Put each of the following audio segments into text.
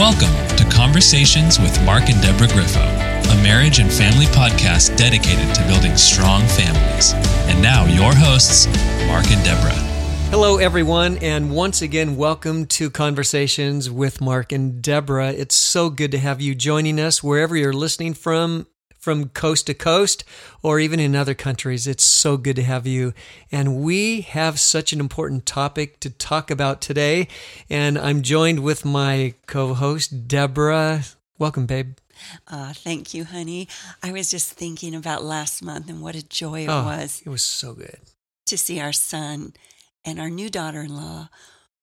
Welcome to Conversations with Mark and Deborah Griffo, a marriage and family podcast dedicated to building strong families. And now, your hosts, Mark and Deborah. Hello, everyone, and once again, welcome to Conversations with Mark and Deborah. It's so good to have you joining us wherever you're listening from from coast to coast or even in other countries. It's so good to have you. And we have such an important topic to talk about today. And I'm joined with my co host, Deborah. Welcome, babe. Uh, thank you, honey. I was just thinking about last month and what a joy it Oh, was It was so good. to see our son and our new daughter in law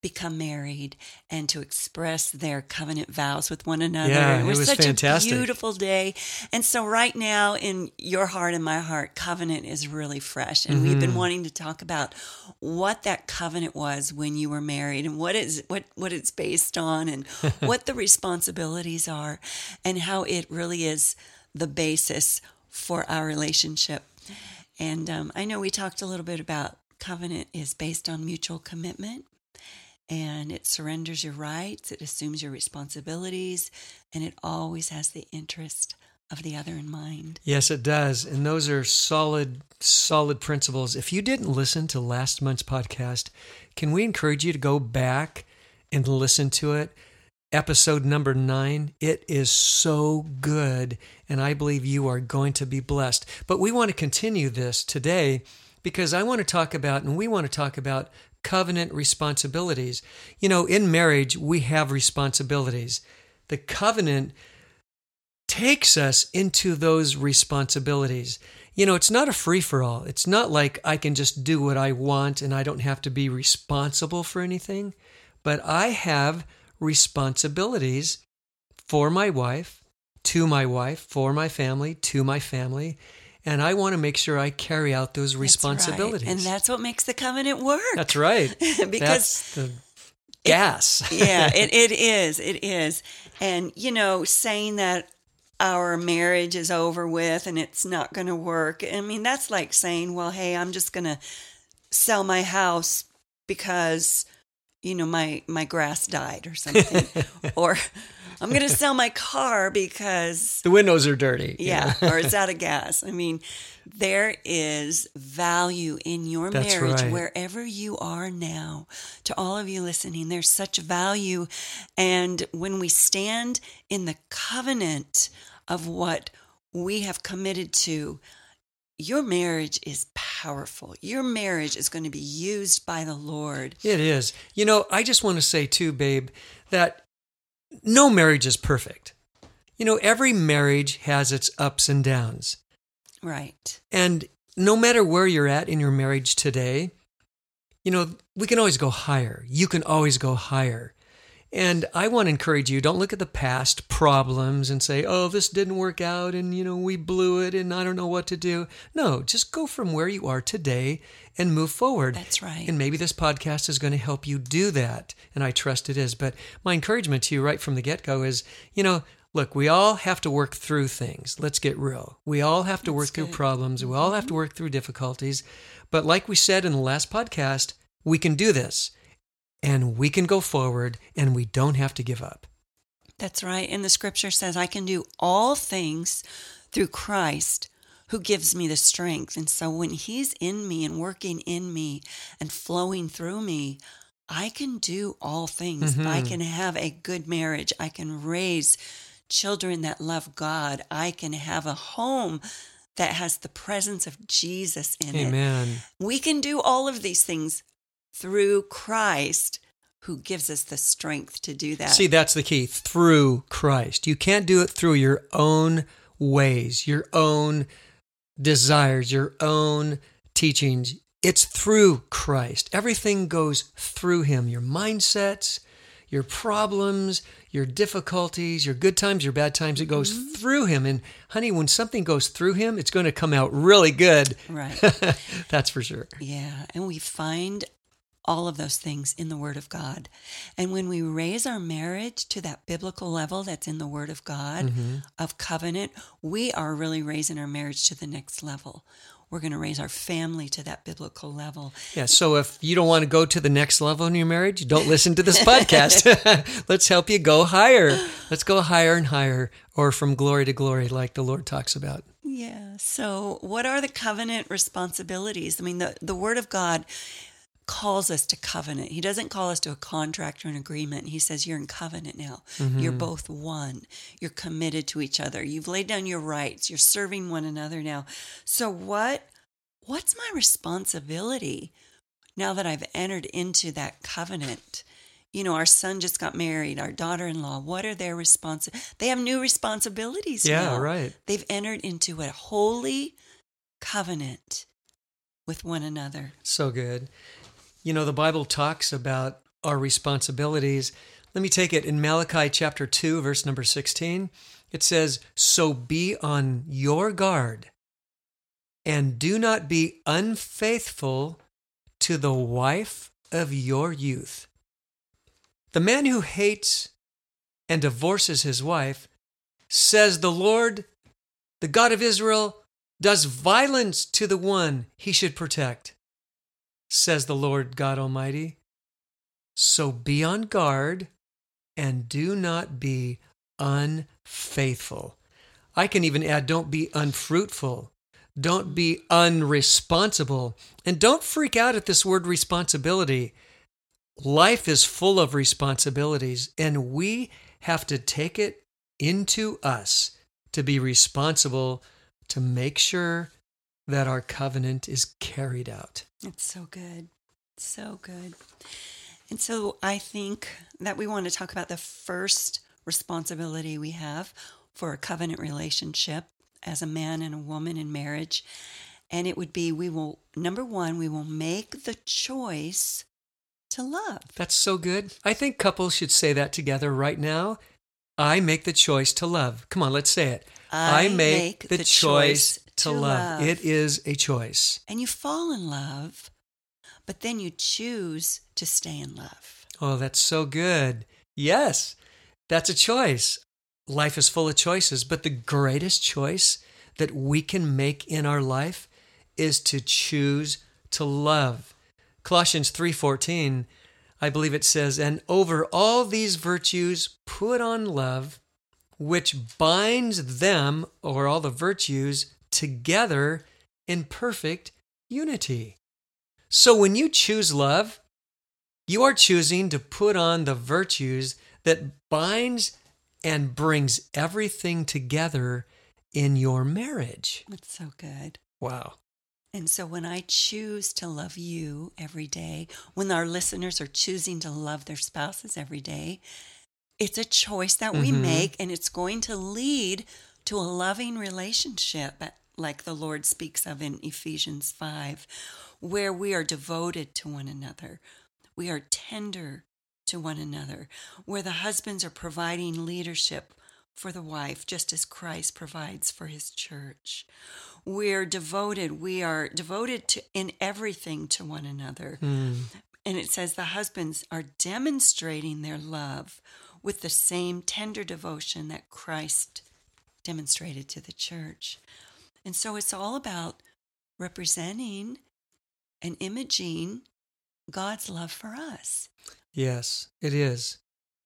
become married and to express their covenant vows with one another. Yeah, it it was, was such fantastic. a beautiful day. And so, right now, in your heart and my heart, covenant is really fresh. And we've been Mm-hmm. wanting to talk about what that covenant was when you were married and what is what what it's based on and what the responsibilities are and how it really is the basis for our relationship. And um, I know we talked a little bit about covenant is based on mutual commitment and it surrenders your rights, it assumes your responsibilities, and it always has the interest of the other in mind. Yes, it does. And those are solid, solid principles. If you didn't listen to last month's podcast, can we encourage you to go back and listen to it? Episode number nine. It is so good. And I believe you are going to be blessed. But we want to continue this today because I want to talk about, and we want to talk about covenant responsibilities. You know, in marriage, we have responsibilities. The covenant takes us into those responsibilities. You know, it's not a free for all. It's not like I can just do what I want and I don't have to be responsible for anything, but I have responsibilities for my wife, to my wife, for my family, to my family, and I want to make sure I carry out those That's right. responsibilities. And that's what makes the covenant work. That's right. because That's the gas. yeah, it, it is. It is. And, you know, saying that our marriage is over with and it's not going to work, I mean, that's like saying, well, hey, I'm just going to sell my house because, you know, my, my grass died or something. or I'm going to sell my car because the windows are dirty. yeah, or it's out of gas. I mean, there is value in your That's marriage right. wherever you are now. To all of you listening, there's such value. And when we stand in the covenant of what we have committed to, your marriage is powerful. Your marriage is going to be used by the Lord. It is. You know, I just want to say too, babe, that no marriage is perfect. You know, every marriage has its ups and downs. Right. And no matter where you're at in your marriage today, you know, we can always go higher. You can always go higher. And I want to encourage you don't look at the past problems and say, oh, this didn't work out and, you know, we blew it and I don't know what to do. No, just go from where you are today and move forward. That's right. And maybe this podcast is going to help you do that. And I trust it is. But my encouragement to you right from the get go is, you know, look, we all have to work through things. Let's get real. We all have to work That's through good. Mm-hmm. problems. We all have to work through difficulties. But like we said in the last podcast, we can do this and we can go forward and we don't have to give up. That's right. And the scripture says, I can do all things through Christ who gives me the strength. And so when He's in me and working in me and flowing through me, I can do all things. I Mhm. can have a good marriage. I can raise children that love God. I can have a home that has the presence of Jesus in it. Amen. We can do all of these things through Christ who gives us the strength to do that. See, that's the key through Christ. You can't do it through your own ways, your own desires, your own teachings. It's through Christ. Everything goes through Him. Your mindsets, your problems, your difficulties, your good times, your bad times, it goes mm-hmm. through Him. And honey, when something goes through Him, it's going to come out really good. Right. That's for sure. Yeah. And we find all of those things in the Word of God. And when we raise our marriage to that biblical level that's in the Word of God, Mm-hmm. of covenant, we are really raising our marriage to the next level. we're going to raise our family to that biblical level. Yeah. So if you don't want to go to the next level in your marriage, don't listen to this podcast. Let's help you go higher. Let's go higher and higher, or from glory to glory, like the Lord talks about. Yeah. So, what are the covenant responsibilities? I mean, the, the Word of God calls us to covenant. He doesn't call us to a contract or an agreement. He says, You're in covenant now. Mm-hmm. You're both one. You're committed to each other. You've laid down your rights. You're serving one another now. So, what what's my responsibility now that I've entered into that covenant? You know, our son just got married, our daughter in law, what are their responsi They have new responsibilities yeah, now. right. They've entered into a holy covenant with one another. So good. You know, the Bible talks about our responsibilities. Let me take it in Malachi chapter 2, verse number 16. It says, So be on your guard and do not be unfaithful to the wife of your youth. The man who hates and divorces his wife says, The Lord, the God of Israel, does violence to the one he should protect says the Lord God Almighty. So be on guard and do not be unfaithful. I can even add don't be unfruitful. Don't be unresponsible. And don't freak out at this word responsibility. Life is full of responsibilities, and we have to take it into us to be responsible to make sure that our covenant is carried out. It's so good. So good. And so I think that we want to talk about the first responsibility we have for a covenant relationship as a man and a woman in marriage. And it would be we will, number one, we will make the choice to love. That's so good. I think couples should say that together right now. I make the choice to love. Come on, let's say it. I, I make, make, the, the choice, choice to, love. love. It is a choice. And you fall in love, but then you choose to stay in love. Oh, that's so good. Yes, that's a choice. Life is full of choices, but the greatest choice that we can make in our life is to choose to love. Colossians 3:14, I believe it says, "And over all these virtues put on love, which binds them or all the virtues together in perfect unity. So when you choose love, you are choosing to put on the virtues that binds and brings everything together in your marriage. That's so good. Wow. And so when I choose to love you every day, when our listeners are choosing to love their spouses every day, it's a choice that we mm-hmm. make and it's going to lead to a loving relationship, like the Lord speaks of in Ephesians 5, where we are devoted to one another. We are tender to one another, where the husbands are providing leadership for the wife, just as Christ provides for his church. We're devoted, we are devoted to in everything to one another. Mm. And it says the husbands are demonstrating their love with the same tender devotion that Christ demonstrated to the church. And so it's all about representing and imaging God's love for us. Yes, it is.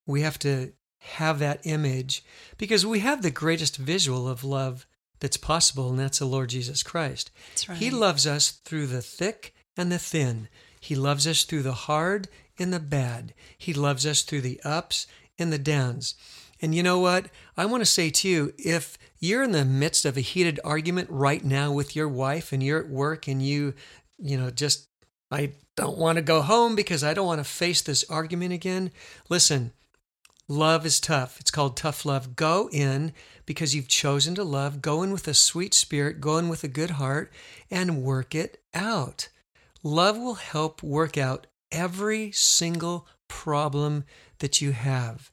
We have to have that image because we have the greatest visual of love that's possible, and that's the Lord Jesus Christ. Right. He loves us through the thick and the thin. He loves us through the hard and the bad. He loves us through the ups and the downs. And you know what? I want to say to you if you're in the midst of a heated argument right now with your wife and you're at work and you, you know, just, I don't want to go home because I don't want to face this argument again. Listen, love is tough. It's called tough love. Go in because you've chosen to love. Go in with a sweet spirit, go in with a good heart, and work it out. Love will help work out every single problem that you have.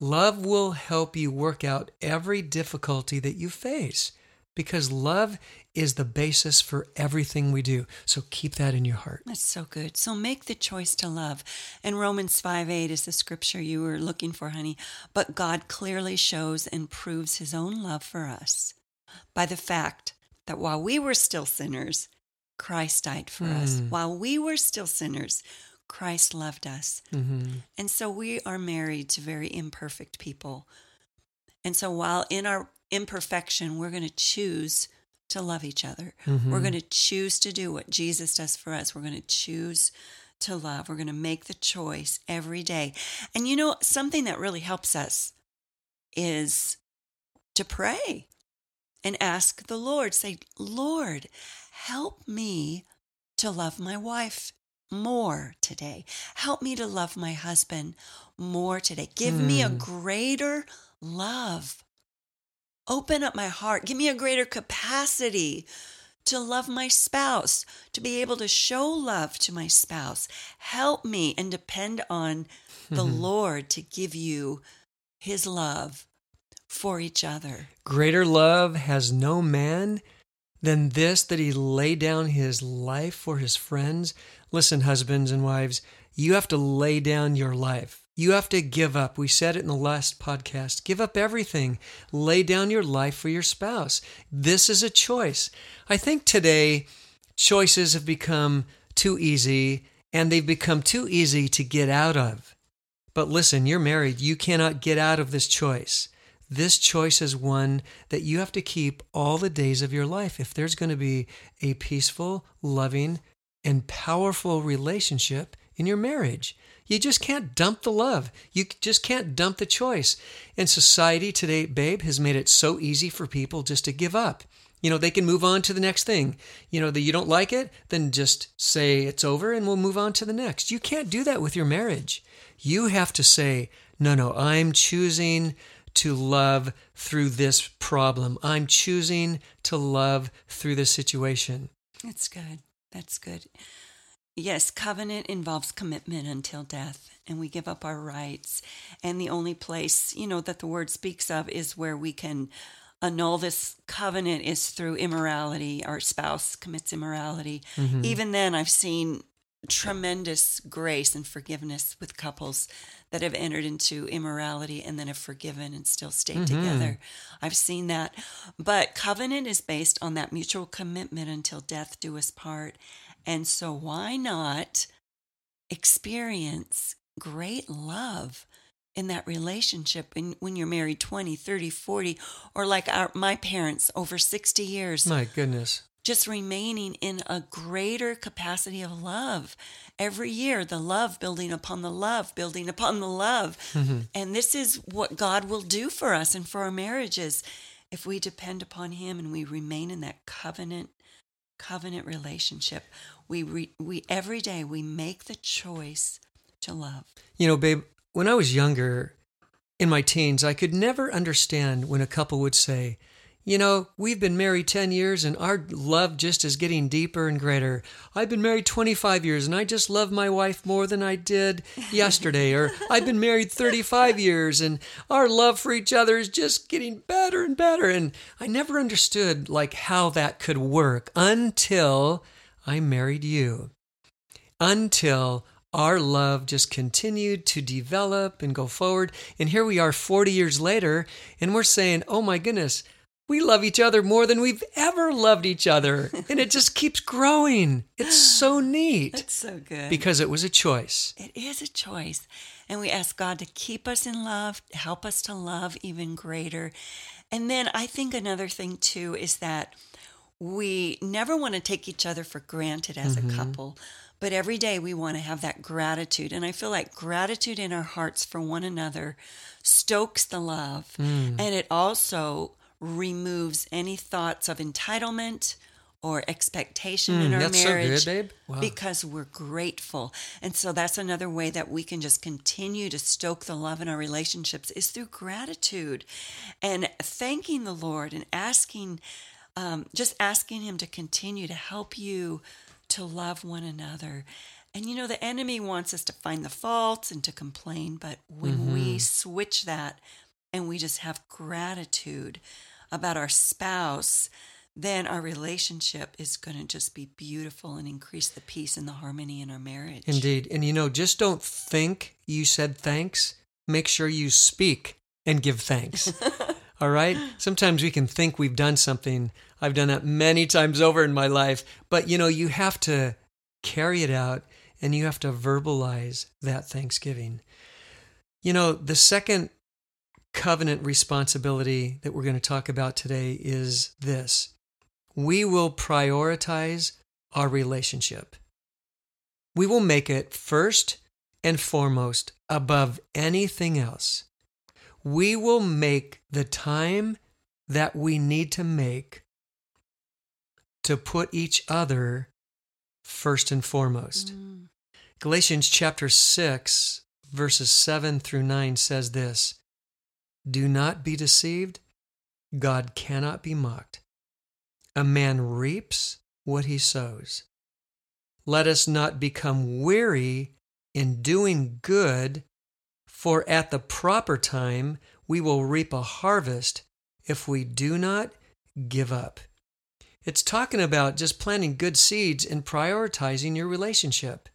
Love will help you work out every difficulty that you face because love is the basis for everything we do. So keep that in your heart. That's so good. So make the choice to love. And Romans 5 8 is the scripture you were looking for, honey. But God clearly shows and proves his own love for us by the fact that while we were still sinners, Christ died for us. Mm. While we were still sinners, Christ loved us. Mhm. And so we are married to very imperfect people. And so while in our imperfection, we're going to choose to love each other. Mhm. We're going to choose to do what Jesus does for us. We're going to choose to love. We're going to make the choice every day. And you know, something that really helps us is to pray and ask the Lord, say, Lord, help me to love my wife more today. Help me to love my husband more today. Give me a Hmm. greater love. Open up my heart. Give me a greater capacity to love my spouse, to be able to show love to my spouse. Help me and depend on the. Lord to give you his love for each other. Greater love has no man than this that he lay down his life for his friends. Listen, husbands and wives, you have to lay down your life. You have to give up. We said it in the last podcast. Give up everything. Lay down your life for your spouse. This is a choice. I think today choices have become too easy and they've become too easy to get out of. But listen, you're married. You cannot get out of this choice. This choice is one that you have to keep all the days of your life if there's going to be a peaceful, loving, and powerful relationship in your marriage. You just can't dump the love. You just can't dump the choice. And society today, babe, has made it so easy for people just to give up. You know, they can move on to the next thing. You know, that you don't like it, then just say it's over and we'll move on to the next. You can't do that with your marriage. You have to say, no, no, I'm choosing to love through this problem. I'm choosing to love through this situation. That's good. That's good. Yes, covenant involves commitment until death, and we give up our rights. And the only place, you know, that the word speaks of is where we can annul this covenant is through immorality. Our spouse commits immorality. Mm-hmm. Even then, I've seen tremendous grace and forgiveness with couples that have entered into immorality and then have forgiven and still stayed mm-hmm. together. I've seen that. But covenant is based on that mutual commitment until death do us part. And so why not experience great love in that relationship when, when you're married 20, 30, 40 or like our my parents over 60 years My goodness. Just remaining in a greater capacity of love every year. The love building upon the love building upon the love. Mm-hmm. And this is what god will do for us and for our marriages. If we depend upon him and we remain in that covenant covenant relationship we re, we every day we make the choice to love. You know, babe, when I was younger, in my teens, I could never understand when a couple would say, you know, we've been married 10 years and our love just is getting deeper and greater. I've been married 25 years and I just love my wife more than I did yesterday. or I've been married 35 years and our love for each other is just getting better and better. And I never understood like how that could work until I married you until our love just continued to develop and go forward. And here we are 40 years later, and we're saying, oh my goodness, we love each other more than we've ever loved each other. And it just keeps growing. It's so neat that's so good because it was a choice. It is a choice. And we ask God to keep us in love, help us to love even greater. And then I think another thing too is that we never want to take each other for granted as a mm-hmm. couple, but every day we want to have that gratitude. And I feel like gratitude in our hearts for one another stokes the love. Mm. And it also removes any thoughts of entitlement or expectation in Mm, our that's so good, marriage babe. Wow. because we're grateful. And so that's another way that we can just continue to stoke the love in our relationships is through gratitude and thanking the Lord and asking, um, just asking Him to continue to help you to love one another. And you know, the enemy wants us to find the faults and to complain, but when we switch that and we just have gratitude about our spouse, then our relationship is going to just be beautiful and increase the peace and the harmony in our marriage. Indeed. And you know, just don't think you said thanks. Make sure you speak and give thanks. All right. Sometimes we can think we've done something. I've done that many times over in my life, but you know, you have to carry it out and you have to verbalize that thanksgiving. You know, the second covenant responsibility that we're going to talk about today is this we will prioritize our relationship. We will make it first and foremost above anything else. We will make the time that we need to make to put each other first and foremost. Mm. Galatians chapter 6, verses 7 through 9 says this Do not be deceived. God cannot be mocked. A man reaps what he sows. Let us not become weary in doing good, for at the proper time we will reap a harvest if we do not give up. It's talking about just planting good seeds and prioritizing your relationship.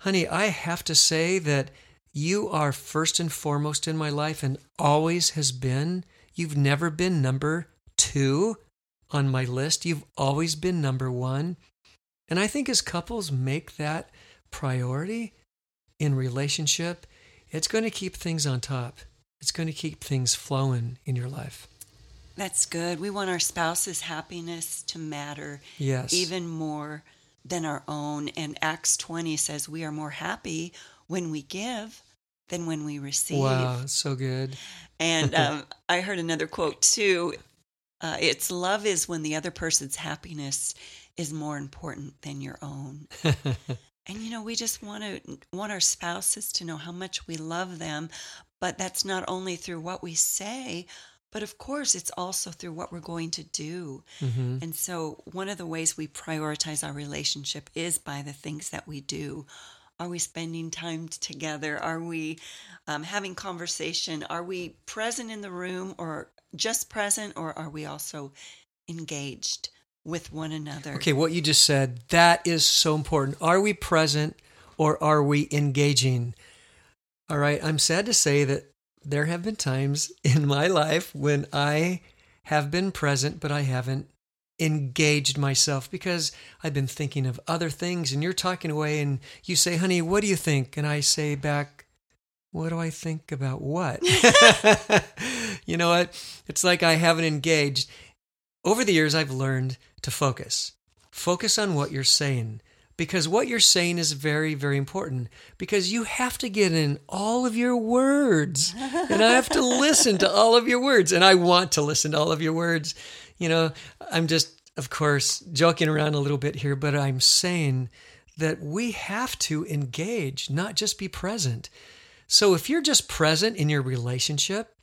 Honey, I have to say that you are first and foremost in my life and always has been. You've never been number two on my list. You've always been number one. And I think as couples make that priority in relationship, it's going to keep things on top. It's going to keep things flowing in your life. That's good. We want our spouse's happiness to matter yes. even more than our own. And Acts 20 says we are more happy when we give than when we receive. Wow, so good. and um, I heard another quote too. Uh, it's love is when the other person's happiness is more important than your own. and you know, we just want to want our spouses to know how much we love them, but that's not only through what we say, but of course, it's also through what we're going to do. Mm-hmm. And so, one of the ways we prioritize our relationship is by the things that we do. Are we spending time together? Are we um, having conversation? Are we present in the room or just present, or are we also engaged with one another? Okay, what you just said, that is so important. Are we present or are we engaging? All right, I'm sad to say that there have been times in my life when I have been present, but I haven't engaged myself because I've been thinking of other things. And you're talking away and you say, honey, what do you think? And I say back, what do I think about what? you know what? It's like I haven't engaged. Over the years, I've learned to focus. Focus on what you're saying because what you're saying is very, very important because you have to get in all of your words and I have to listen to all of your words and I want to listen to all of your words. You know, I'm just, of course, joking around a little bit here, but I'm saying that we have to engage, not just be present. So if you're just present in your relationship,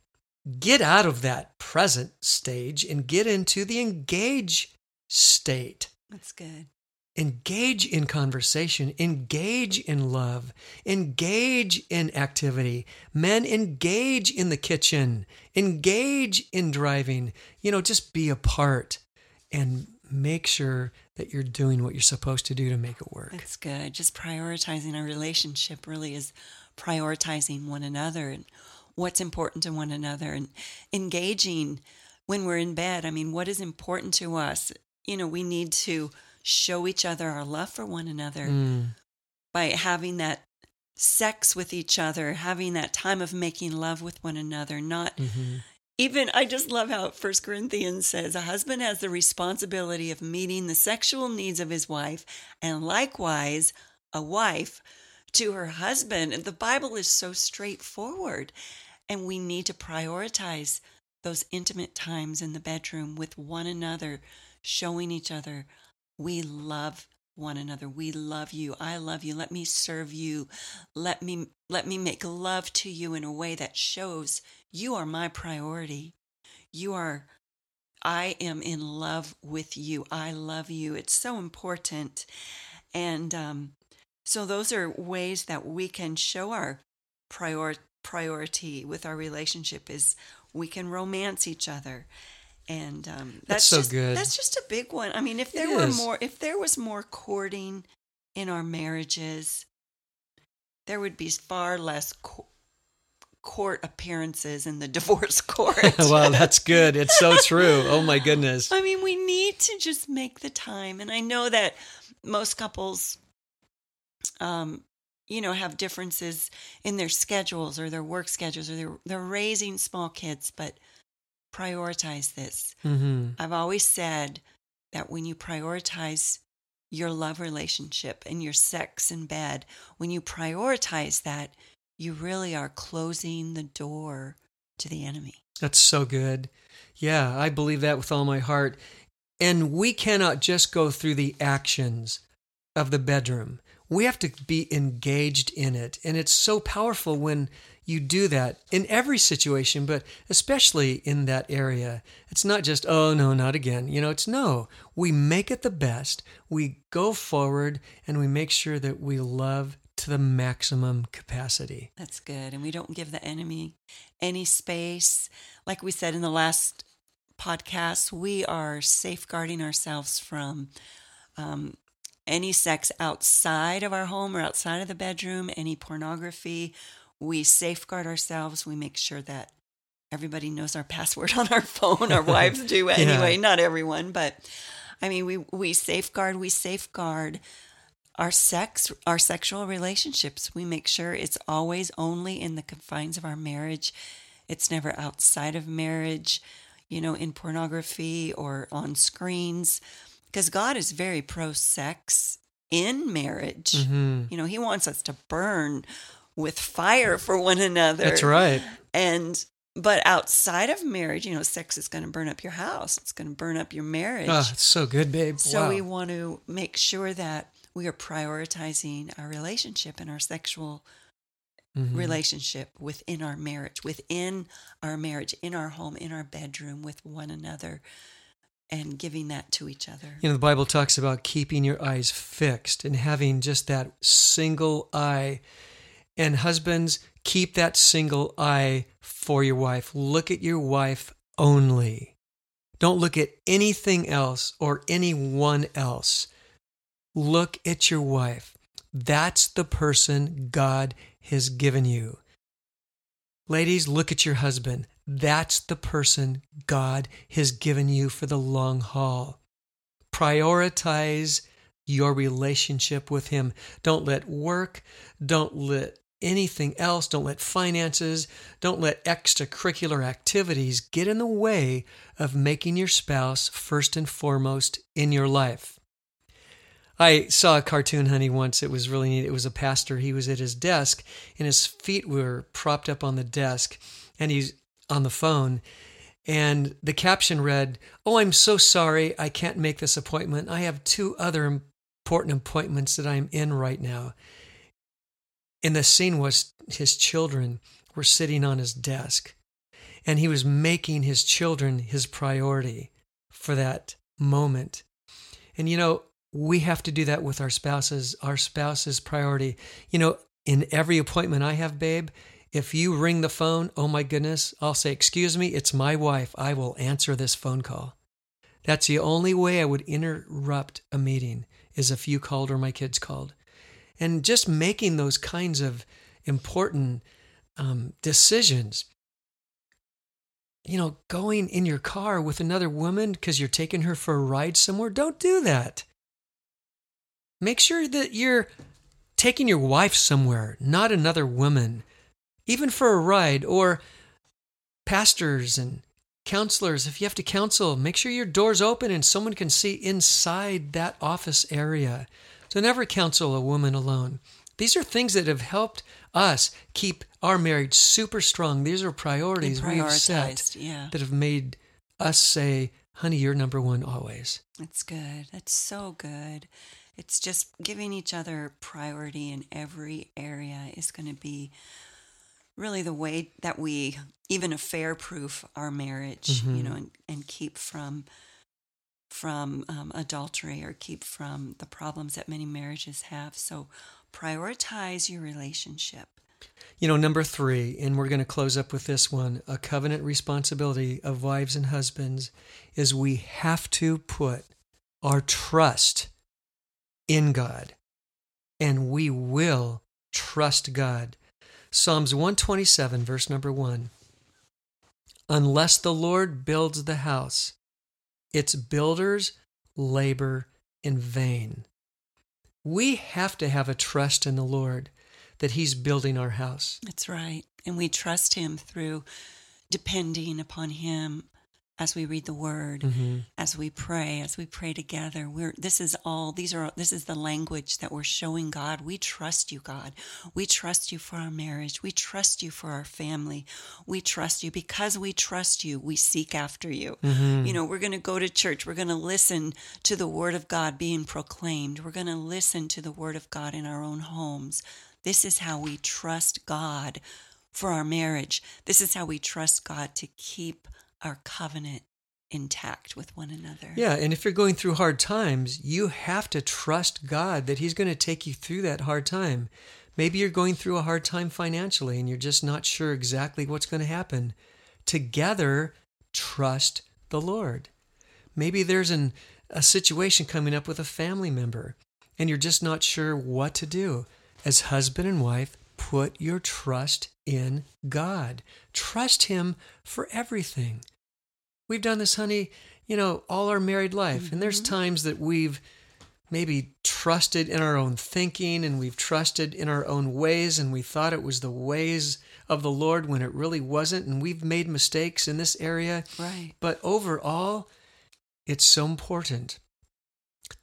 get out of that present stage and get into the engage state. That's good. Engage in conversation, engage in love, engage in activity. Men, engage in the kitchen, engage in driving. You know, just be a part and make sure that you're doing what you're supposed to do to make it work. That's good. Just prioritizing a relationship really is prioritizing one another and what's important to one another and engaging when we're in bed. I mean, what is important to us? You know, we need to show each other our love for one another mm. by having that sex with each other, having that time of making love with one another, not mm-hmm. even I just love how First Corinthians says a husband has the responsibility of meeting the sexual needs of his wife and likewise a wife to her husband. And the Bible is so straightforward and we need to prioritize those intimate times in the bedroom with one another, showing each other we love one another. We love you. I love you. Let me serve you. Let me let me make love to you in a way that shows you are my priority. You are I am in love with you. I love you. It's so important. And um, so those are ways that we can show our prior- priority with our relationship is we can romance each other and um, that's, that's, so just, good. That's just a big one. I mean, if there it were is. more, if there was more courting in our marriages, there would be far less co- court appearances in the divorce court. well, that's good. It's so true. Oh my goodness. I mean, we need to just make the time. And I know that most couples, um, you know, have differences in their schedules or their work schedules or they're, they're raising small kids, but prioritize this. hmm I've always said that when you prioritize your love relationship and your sex in bed, when you prioritize that, you really are closing the door to the enemy. That's so good. Yeah, I believe that with all my heart. And we cannot just go through the actions of the bedroom. We have to be engaged in it. And it's so powerful when you do that in every situation, but especially in that area. It's not just, oh, no, not again. You know, it's no. We make it the best. We go forward and we make sure that we love to the maximum capacity. That's good. And we don't give the enemy any space. Like we said in the last podcast, we are safeguarding ourselves from um, any sex outside of our home or outside of the bedroom, any pornography. We safeguard ourselves. We make sure that everybody knows our password on our phone. Our wives do anyway, not everyone, but I mean, we, we safeguard, we safeguard our sex, our sexual relationships. We make sure it's always only in the confines of our marriage. It's never outside of marriage, you know, in pornography or on screens. Because God is very pro sex in marriage. Mhm. You know, He wants us to burn with fire for one another. That's right. And but outside of marriage, you know, sex is going to burn up your house. It's going to burn up your marriage. Oh, it's so good, babe. so wow. we want to make sure that we are prioritizing our relationship and our sexual Mhm. relationship within our marriage, within our marriage, in our home, in our bedroom with one another and giving that to each other. You know, the Bible talks about keeping your eyes fixed and having just that single eye. And husbands, keep that single eye for your wife. Look at your wife only. Don't look at anything else or anyone else. Look at your wife. That's the person God has given you. Ladies, look at your husband. That's the person God has given you for the long haul. Prioritize your relationship with Him. Don't let work, don't let anything else, don't let finances, don't let extracurricular activities get in the way of making your spouse first and foremost in your life. I saw a cartoon, honey, once. It was really neat. It was a pastor. He was at his desk, and his feet were propped up on the desk, and he's on the phone. And the caption read, Oh, I'm so sorry. I can't make this appointment. I have two other important appointments that I'm in right now. And the scene was his children were sitting on his desk, and he was making his children his priority for that moment. And you know, we have to do that with our spouses, our spouse's priority. You know, in every appointment I have, babe, if you ring the phone, oh my goodness, I'll say, Excuse me, it's my wife. I will answer this phone call. That's the only way I would interrupt a meeting is if you called or my kids called. And just making those kinds of important um, decisions. You know, going in your car with another woman because you're taking her for a ride somewhere, don't do that. Make sure that you're taking your wife somewhere, not another woman, even for a ride, or pastors and counselors. If you have to counsel, make sure your door's open and someone can see inside that office area. So never counsel a woman alone. These are things that have helped us keep our marriage super strong. These are priorities we've set yeah. that have made us say, honey, you're number one always. That's good. That's so good. It's just giving each other priority in every area is going to be really the way that we even affair proof our marriage, you know, and, and keep from from um, adultery or keep from the problems that many marriages have. So prioritize your relationship. You know, number three, and we're going to close up with this one a covenant responsibility of wives and husbands is we have to put our trust in God, and we will trust God. Psalms 127, verse number 1. Unless the Lord builds the house, its builders labor in vain. We have to have a trust in the Lord that He's building our house. That's right. And we trust Him through depending upon Him as we read the word mm-hmm. as we pray as we pray together. We're this is all these are this is the language that we're showing god. We trust you god. We trust you for our marriage. We trust you for our family. We trust you. Because we trust you we seek after you. Mm-hmm. you know we're going to go to church. We're going to listen to the word of god being proclaimed. We're going to listen to the word of god in our own homes. This is how we trust god for our marriage. This is how we trust god to keep our covenant intact with one another. Yeah, and if you're going through hard times, you have to trust God that He's going to take you through that hard time. Maybe you're going through a hard time financially and you're just not sure exactly what's going to happen. Together, trust the Lord. Maybe there's an, a situation coming up with a family member and you're just not sure what to do. As husband and wife, put your trust in God. Trust Him for everything. We've done this, honey, you know, all our married life. Mm-hmm. And there's mm-hmm. times that we've maybe trusted in our own thinking and we've trusted in our own ways and we thought it was the ways of the Lord when it really wasn't. And we've made mistakes in this area. Right. But overall, it's so important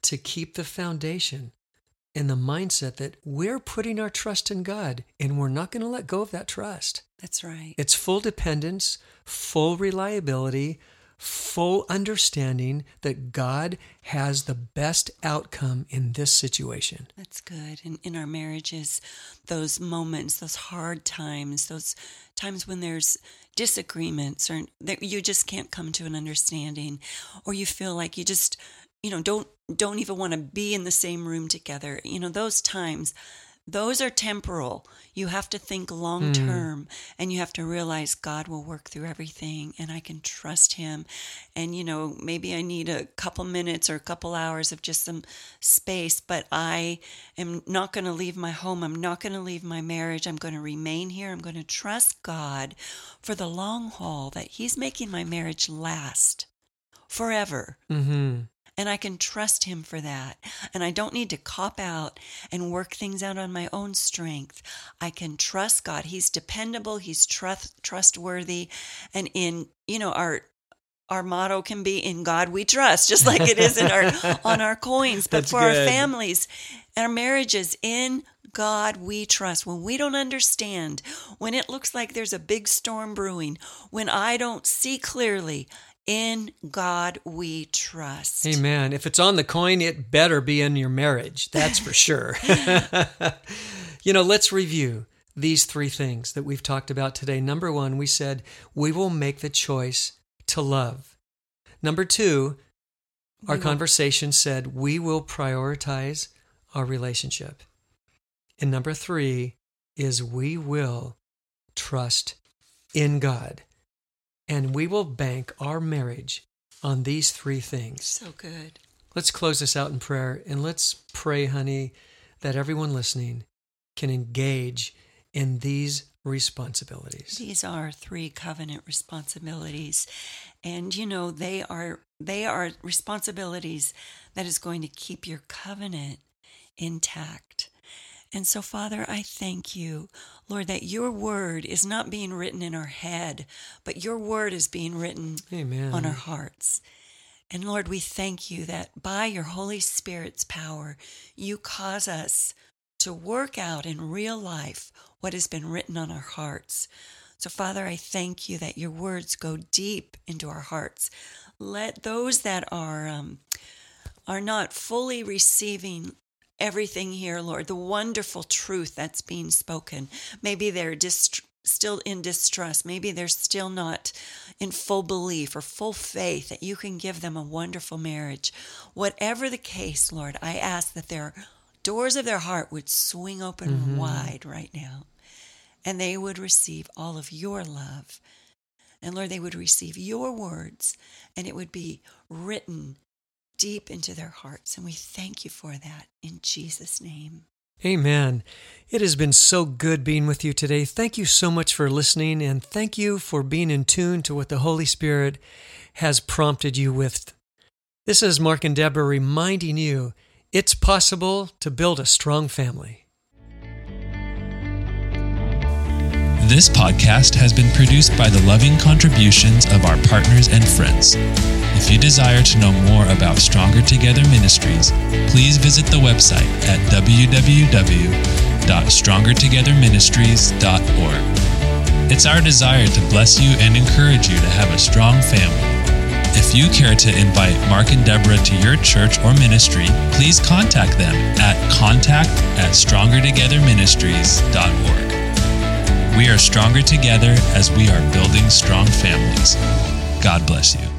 to keep the foundation and the mindset that we're putting our trust in God and we're not going to let go of that trust. That's right. It's full dependence, full reliability, full understanding that God has the best outcome in this situation. That's good. And in our marriages, those moments, those hard times, those times when there's disagreements or that you just can't come to an understanding or you feel like you just you know don't don't even want to be in the same room together you know those times those are temporal. You have to think long hmm. term mm. and you have to realize god will work through everything and i can trust him. And you know maybe i need a couple minutes or a couple hours of just some space but i am not going to leave my home. I'm not going to leave my marriage. I'm going to remain here. I'm going to trust god for the long haul that he's making my marriage last forever. Mm-hmm and I can trust him for that. And I don't need to cop out and work things out on my own strength. I can trust God. He's dependable, he's trust trustworthy. And in, you know, our our motto can be in God we trust, just like it is in our on our coins. But That's for good. our families, and our marriages, in God we trust. When we don't understand, when it looks like there's a big storm brewing, when I don't see clearly, in God we trust. Amen. If it's on the coin, it better be in your marriage. That's for sure. you know, let's review these three things that we've talked about today. Number one, we said we will make the choice to love. Number two, our we conversation will. said we will prioritize our relationship. And number three is we will trust in God. And we will bank our marriage on these three things. So good. Let's close this out in prayer and let's pray, honey, that everyone listening can engage in these responsibilities. These are three covenant responsibilities. And you know, they are they are responsibilities that is going to keep your covenant intact. And so, Father, I thank you, Lord, that your word is not being written in our head, but your word is being written Amen. on our hearts. And Lord, we thank you that by your Holy Spirit's power, you cause us to work out in real life what has been written on our hearts. So, Father, I thank you that your words go deep into our hearts. Let those that are um, are not fully receiving everything here, Lord, the wonderful truth that's being spoken. Maybe they're dist- still in distrust. Maybe they're still not in full belief or full faith that you can give them a wonderful marriage. Whatever the case, Lord, I ask that their doors of their heart would swing open mm-hmm. wide right now and they would receive all of your love. And Lord, they would receive your words and it would be written deep into their hearts. And we thank you for that in Jesus' name. Amen. It has been so good being with you today. Thank you so much for listening, and thank you for being in tune to what the Holy Spirit has prompted you with. This is Mark and Deborah reminding you it's possible to build a strong family. This podcast has been produced by the loving contributions of our partners and friends. If you desire to know more about Stronger Together Ministries, please visit the website at www.strongertogetherministries.org. It's our desire to bless you and encourage you to have a strong family. If you care to invite Mark and Deborah to your church or ministry, please contact them at contact at strongertogetherministries.org. We are stronger together as we are building strong families. God bless you.